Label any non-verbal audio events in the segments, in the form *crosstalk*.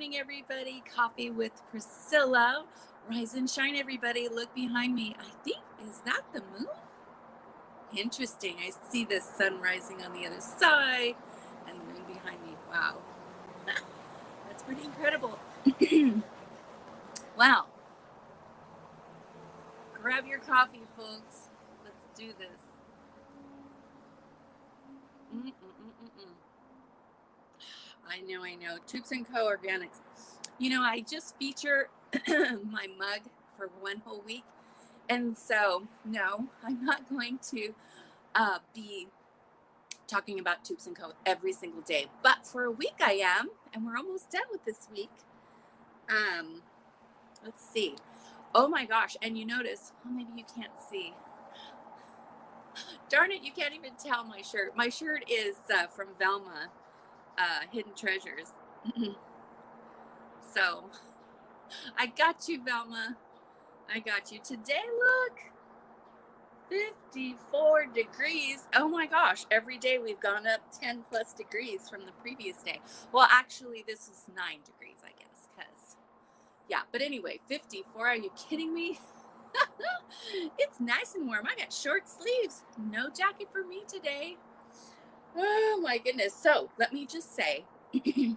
morning, everybody. Coffee with Priscilla. Rise and shine, everybody. Look behind me. I think, is that the moon? Interesting. I see the sun rising on the other side and the moon behind me. Wow. *laughs* That's pretty incredible. *clears throat* wow. Grab your coffee, folks. Let's do this. Mm-mm-mm-mm-mm. I know, I know. Toups and Co. Organics. You know, I just feature *clears throat* my mug for one whole week. And so, no, I'm not going to uh, be talking about Toups and Co. every single day. But for a week, I am. And we're almost done with this week. Um, let's see. Oh my gosh. And you notice, well, maybe you can't see. *gasps* Darn it, you can't even tell my shirt. My shirt is uh, from Velma uh, Hidden Treasures. *laughs* so I got you, Velma. I got you. Today, look, 54 degrees. Oh my gosh, every day we've gone up 10 plus degrees from the previous day. Well, actually, this is nine degrees, I guess, because, yeah, but anyway, 54. Are you kidding me? *laughs* it's nice and warm. I got short sleeves. No jacket for me today. Oh my goodness. So let me just say, *clears throat* get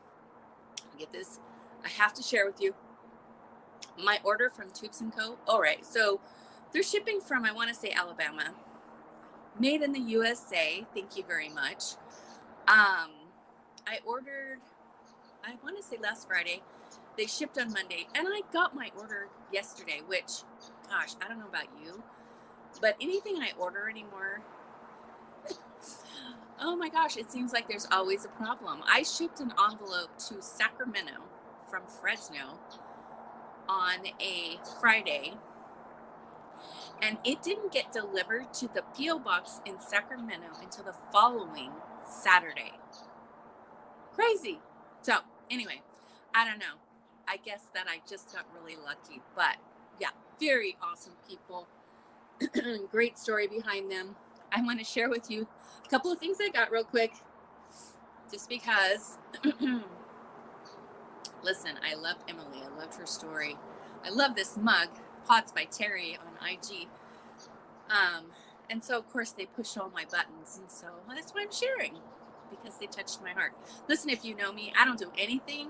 this. I have to share with you my order from Toups and Co. All right. So they're shipping from, I want to say Alabama, made in the USA. Thank you very much. Um, I ordered, I want to say last Friday. They shipped on Monday, and I got my order yesterday, which, gosh, I don't know about you, but anything I order anymore Oh my gosh, it seems like there's always a problem. I shipped an envelope to Sacramento from Fresno on a Friday, and it didn't get delivered to the P.O. box in Sacramento until the following Saturday. Crazy. So, anyway, I don't know. I guess that I just got really lucky, but yeah, very awesome people. *clears throat* Great story behind them. I want to share with you a couple of things I got real quick, just because. *clears throat* Listen, I loved Emily. I loved her story. I love this mug, Pots by Terry on IG. Um, and so, of course, they pushed all my buttons. And so well, that's why I'm sharing because they touched my heart. Listen, if you know me, I don't do anything,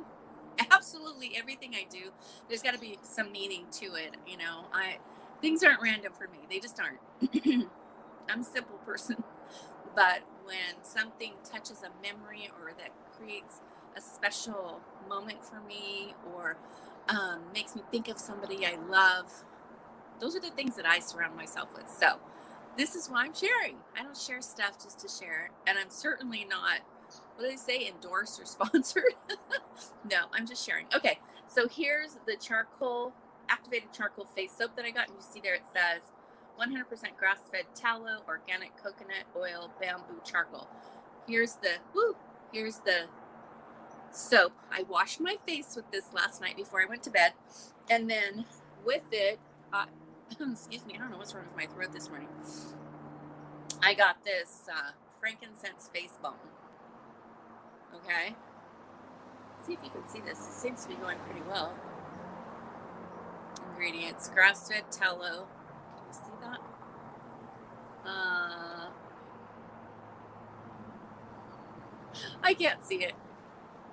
*laughs* absolutely everything I do. There's got to be some meaning to it. You know, I things aren't random for me, they just aren't. *clears throat* I'm a simple person. *laughs* But when something touches a memory or that creates a special moment for me or um, makes me think of somebody I love, those are the things that I surround myself with. So this is why I'm sharing. I don't share stuff just to share. And I'm certainly not, what do they say, endorsed or *laughs* sponsored? *laughs* no, I'm just sharing. Okay, so here's the charcoal, activated charcoal face soap that I got. And you see there it says 100% grass fed tallow, organic coconut oil, bamboo charcoal. Here's the, woo, here's the soap. I washed my face with this last night before I went to bed. And then with it, uh, *clears throat* excuse me, I don't know what's wrong with my throat this morning. I got this uh, frankincense face balm. Okay. Let's see if you can see this. It seems to be going pretty well. Ingredients grass fed tallow, see that? Uh, I can't see it.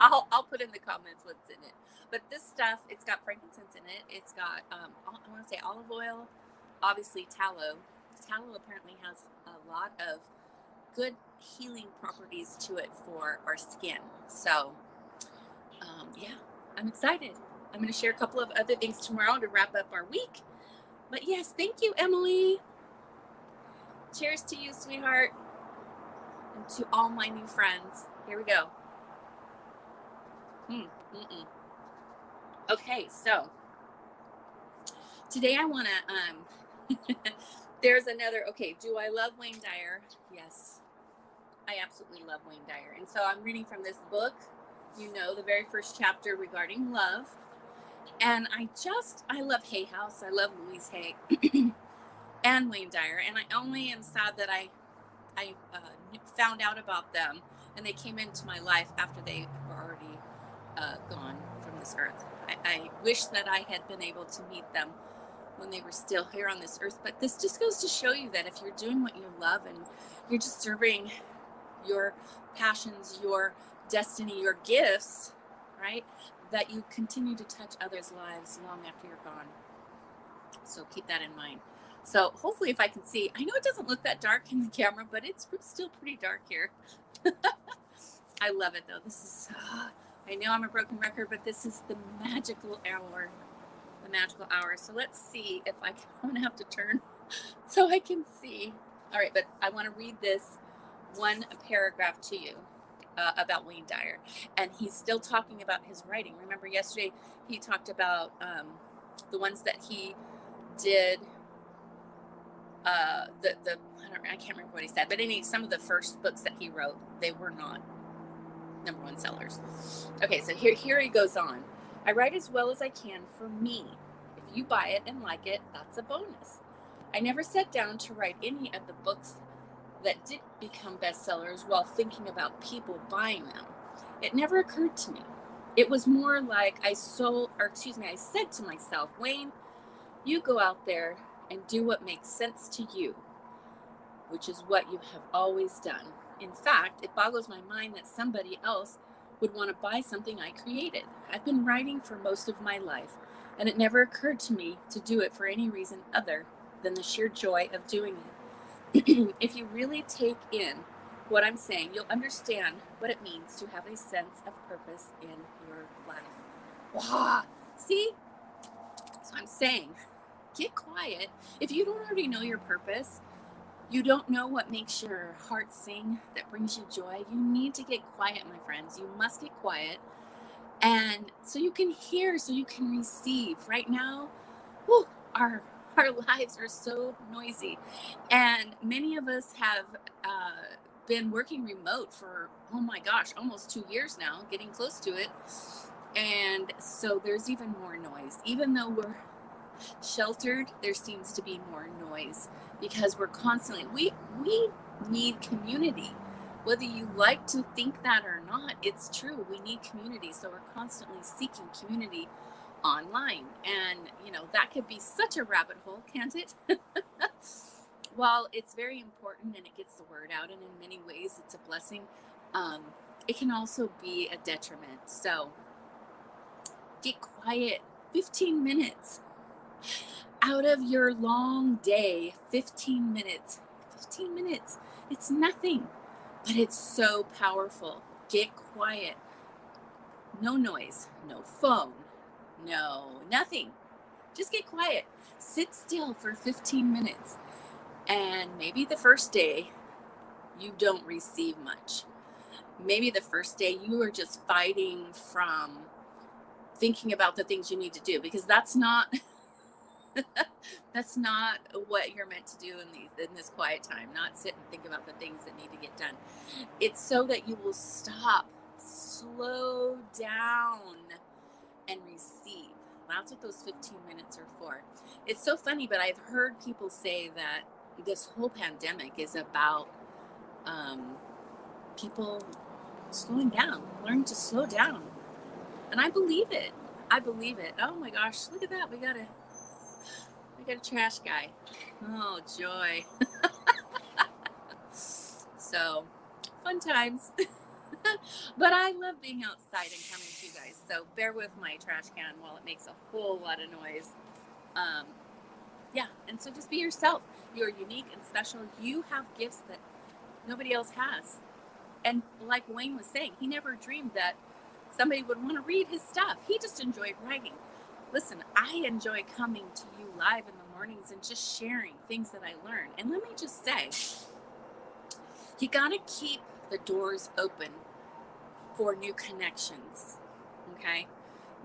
I'll I'll put in the comments what's in it. But this stuff, it's got frankincense in it. It's got um, I want to say olive oil, obviously tallow. Tallow apparently has a lot of good healing properties to it for our skin. So, um, yeah, I'm excited. I'm going to share a couple of other things tomorrow to wrap up our week. But yes, thank you, Emily. Cheers to you, sweetheart. And to all my new friends. Here we go. Mm, mm-mm. Okay, so today I want to, um, *laughs* there's another, okay, do I love Wayne Dyer? Yes, I absolutely love Wayne Dyer. And so I'm reading from this book, you know, the very first chapter regarding love. And I just, I love Hay House. I love Louise Hay *clears throat* and Wayne Dyer. And I only am sad that I, I uh, found out about them and they came into my life after they were already uh, gone from this earth. I, I wish that I had been able to meet them when they were still here on this earth. But this just goes to show you that if you're doing what you love and you're just serving your passions, your destiny, your gifts, right? That you continue to touch others' lives long after you're gone. So keep that in mind. So hopefully, if I can see, I know it doesn't look that dark in the camera, but it's still pretty dark here. *laughs* I love it though. This is, uh, I know I'm a broken record, but this is the magical hour. The magical hour. So let's see if I can, I'm gonna have to turn *laughs* so I can see. All right, but I want to read this one paragraph to you uh, about Wayne Dyer, and he's still talking about his writing. Remember, yesterday he talked about um, the ones that he did. Uh, the the I, don't, I can't remember what he said, but any some of the first books that he wrote, they were not number one sellers. Okay, so here here he goes on. I write as well as I can for me. If you buy it and like it, that's a bonus. I never sat down to write any of the books that did become bestsellers while thinking about people buying them. It never occurred to me. It was more like I sold, or excuse me, I said to myself, Wayne, you go out there and do what makes sense to you, which is what you have always done. In fact, it boggles my mind that somebody else would want to buy something I created. I've been writing for most of my life, and it never occurred to me to do it for any reason other than the sheer joy of doing it. *clears throat* if you really take in what I'm saying, you'll understand what it means to have a sense of purpose in your life. See? So I'm saying, get quiet. If you don't already know your purpose, you don't know what makes your heart sing, that brings you joy, you need to get quiet, my friends. You must get quiet. And so you can hear, so you can receive. Right now, whew, our *laughs* our lives are so noisy. And many of us have uh, been working remote for, oh my gosh, almost two years now, getting close to it. And so there's even more noise. Even though we're sheltered, there seems to be more noise because we're constantly, we, we need community. Whether you like to think that or not, it's true. We need community. So we're constantly seeking community online. And, you know, that could be such a rabbit hole, can't it? *laughs* While it's very important and it gets the word out, and in many ways it's a blessing, um, it can also be a detriment. So get quiet 15 minutes out of your long day. 15 minutes. 15 minutes. It's nothing, but it's so powerful. Get quiet. No noise, no phone, no, nothing. Just get quiet. Sit still for 15 minutes. And maybe the first day you don't receive much. Maybe the first day you are just fighting from thinking about the things you need to do because that's not *laughs* that's not what you're meant to do in these in this quiet time not sit and think about the things that need to get done it's so that you will stop slow down and receive. That's what those 15 minutes are for. It's so funny, but I've heard people say that this whole pandemic is about um, people slowing down, learning to slow down. And I believe it. I believe it. Oh my gosh, look at that. We got a we got a trash guy. Oh joy. *laughs* so fun times. *laughs* *laughs* but I love being outside and coming to you guys. So bear with my trash can while it makes a whole lot of noise. Um, yeah, and so just be yourself. You're unique and special. You have gifts that nobody else has. And like Wayne was saying, he never dreamed that somebody would want to read his stuff. He just enjoyed writing. Listen, I enjoy coming to you live in the mornings and just sharing things that I learn. And let me just say, you got to keep the doors open for new connections. Okay?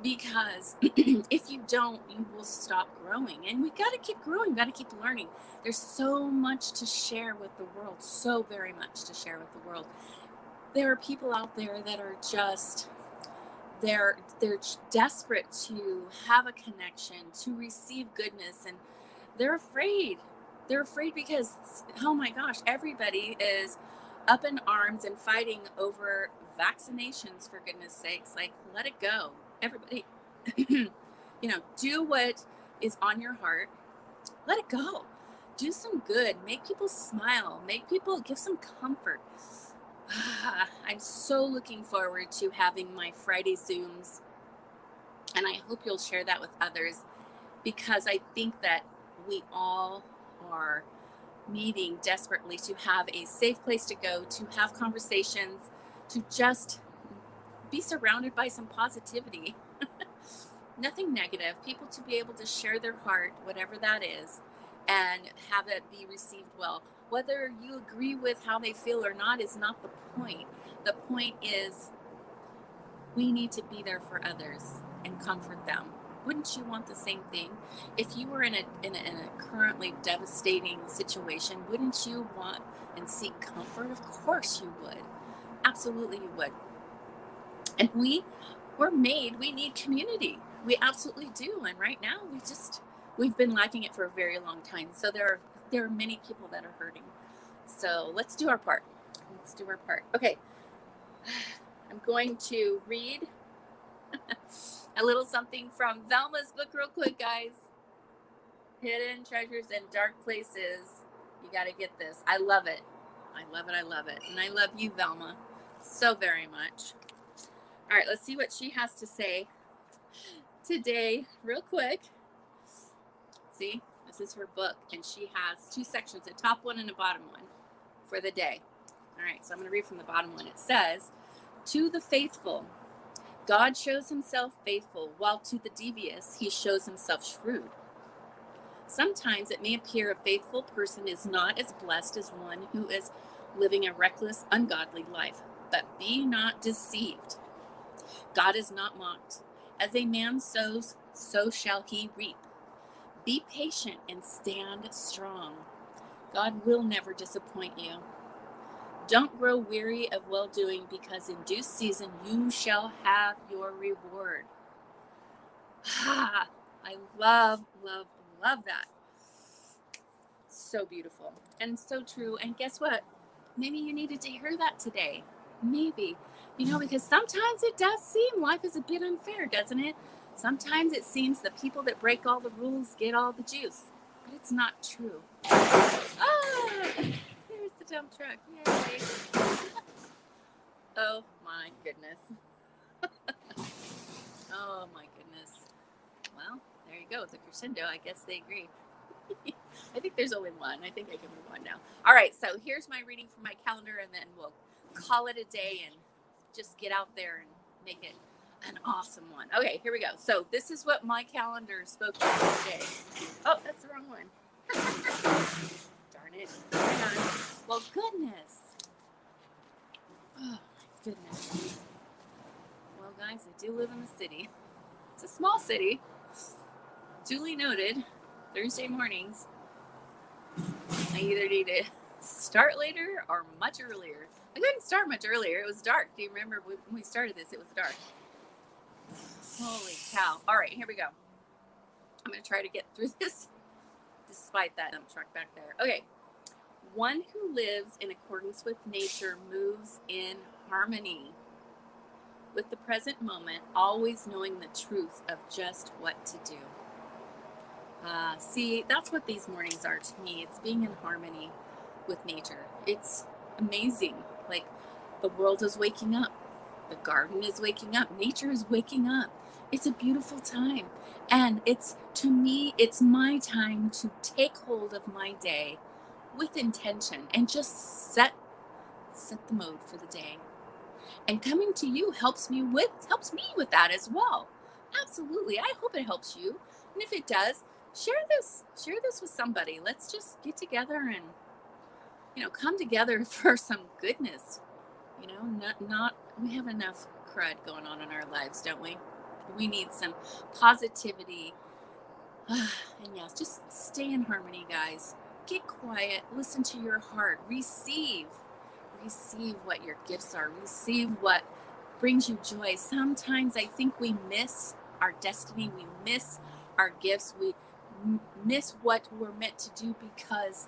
Because *clears throat* if you don't, you will stop growing. And we got to keep growing, got to keep learning. There's so much to share with the world, so very much to share with the world. There are people out there that are just they're they're desperate to have a connection, to receive goodness and they're afraid. They're afraid because oh my gosh, everybody is up in arms and fighting over vaccinations for goodness sakes. Like, let it go. Everybody, *clears throat* you know, do what is on your heart. Let it go. Do some good. Make people smile. Make people give some comfort. *sighs* I'm so looking forward to having my Friday Zooms. And I hope you'll share that with others because I think that we all are needing desperately to have a safe place to go, to have conversations, to just be surrounded by some positivity. *laughs* Nothing negative. People to be able to share their heart, whatever that is, and have it be received well. Whether you agree with how they feel or not is not the point. The point is we need to be there for others and comfort them wouldn't you want the same thing? If you were in a, in a, in a currently devastating situation wouldn't you want and seek comfort? Of course you would. Absolutely you would. And we were made we need community. We absolutely do and right now we just we've been lacking it for a very long time. So there are there are many people that are hurting. So let's do our part. Let's do our part. Okay. *sighs* I'm going to read *laughs* a little something from Velma's book, real quick, guys. Hidden treasures in dark places. You got to get this. I love it. I love it. I love it. And I love you, Velma, so very much. All right, let's see what she has to say today, real quick. See, this is her book, and she has two sections a top one and a bottom one for the day. All right, so I'm going to read from the bottom one. It says, To the faithful, God shows himself faithful, while to the devious he shows himself shrewd. Sometimes it may appear a faithful person is not as blessed as one who is living a reckless, ungodly life. But be not deceived. God is not mocked. As a man sows, so shall he reap. Be patient and stand strong. God will never disappoint you. Don't grow weary of well doing, because in due season you shall have your reward. Ah, I love, love, love that. So beautiful and so true. And guess what? Maybe you needed to hear that today. Maybe. You know, because sometimes it does seem life is a bit unfair, doesn't it? Sometimes it seems the people that break all the rules get all the juice, but it's not true. Ah! The dump truck. Yay. oh my goodness. *laughs* oh my goodness. Well, there you go. The crescendo. I guess they agree. *laughs* I think there's only one. I think I can move on now. All right. So here's my reading for my calendar, and then we'll call it a day and just get out there and make it an awesome one. Okay, here we go. So this is what my calendar spoke to today. Oh, that's the wrong one. *laughs* it. Well, goodness. Oh, my goodness. Well, guys, I do live in the city. It's a small city. Duly noted, Thursday mornings, I either need to start later or much earlier. I couldn't start much earlier. It was dark. Do you remember when we started this? It was dark. Holy cow. All right, here we go. I'm going to try to get through *laughs* this despite that dump truck back there. Okay. One who lives in accordance with nature moves in harmony with the present moment, always knowing the truth of just what to do. Uh, see, that's what these mornings are to me. It's being in harmony with nature. It's amazing. Like the world is waking up, the garden is waking up, nature is waking up. It's a beautiful time. And it's to me, it's my time to take hold of my day with intention and just set set the mode for the day. And coming to you helps me with helps me with that as well. Absolutely. I hope it helps you. And if it does, share this share this with somebody. Let's just get together and you know, come together *laughs* for some goodness. You know, not not we have enough crud going on in our lives, don't we? We need some positivity. *sighs* and yes, just stay in harmony, guys get quiet, listen to your heart, receive. Receive what your gifts are, receive what brings you joy. Sometimes I think we miss our destiny, we miss our gifts, we miss what we're meant to do because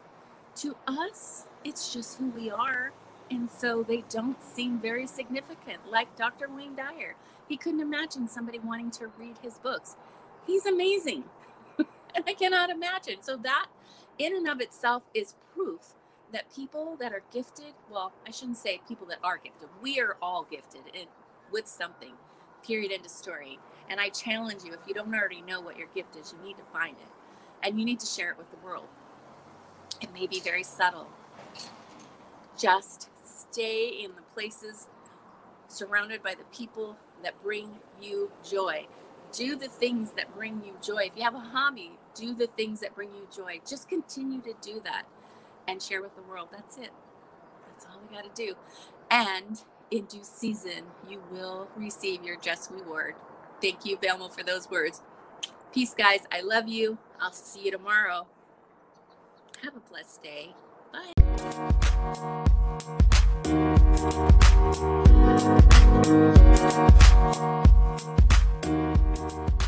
to us, it's just who we are. And so they don't seem very significant, like Dr. Wayne Dyer. He couldn't imagine somebody wanting to read his books. He's amazing. *laughs* and I cannot imagine. So, that in and of itself is proof that people that are gifted, well, I shouldn't say people that are gifted, we are all gifted in, with something, period, end of story. And I challenge you, if you don't already know what your gift is, you need to find it and you need to share it with the world. It may be very subtle. Just stay in the places surrounded by the people that bring you joy do the things that bring you joy. If you have a hobby, do the things that bring you joy. Just continue to do that and share with the world. That's it. That's all we got to do. And in due season, you will receive your just reward. Thank you, Velma, for those words. Peace, guys. I love you. I'll see you tomorrow. Have a blessed day. Bye you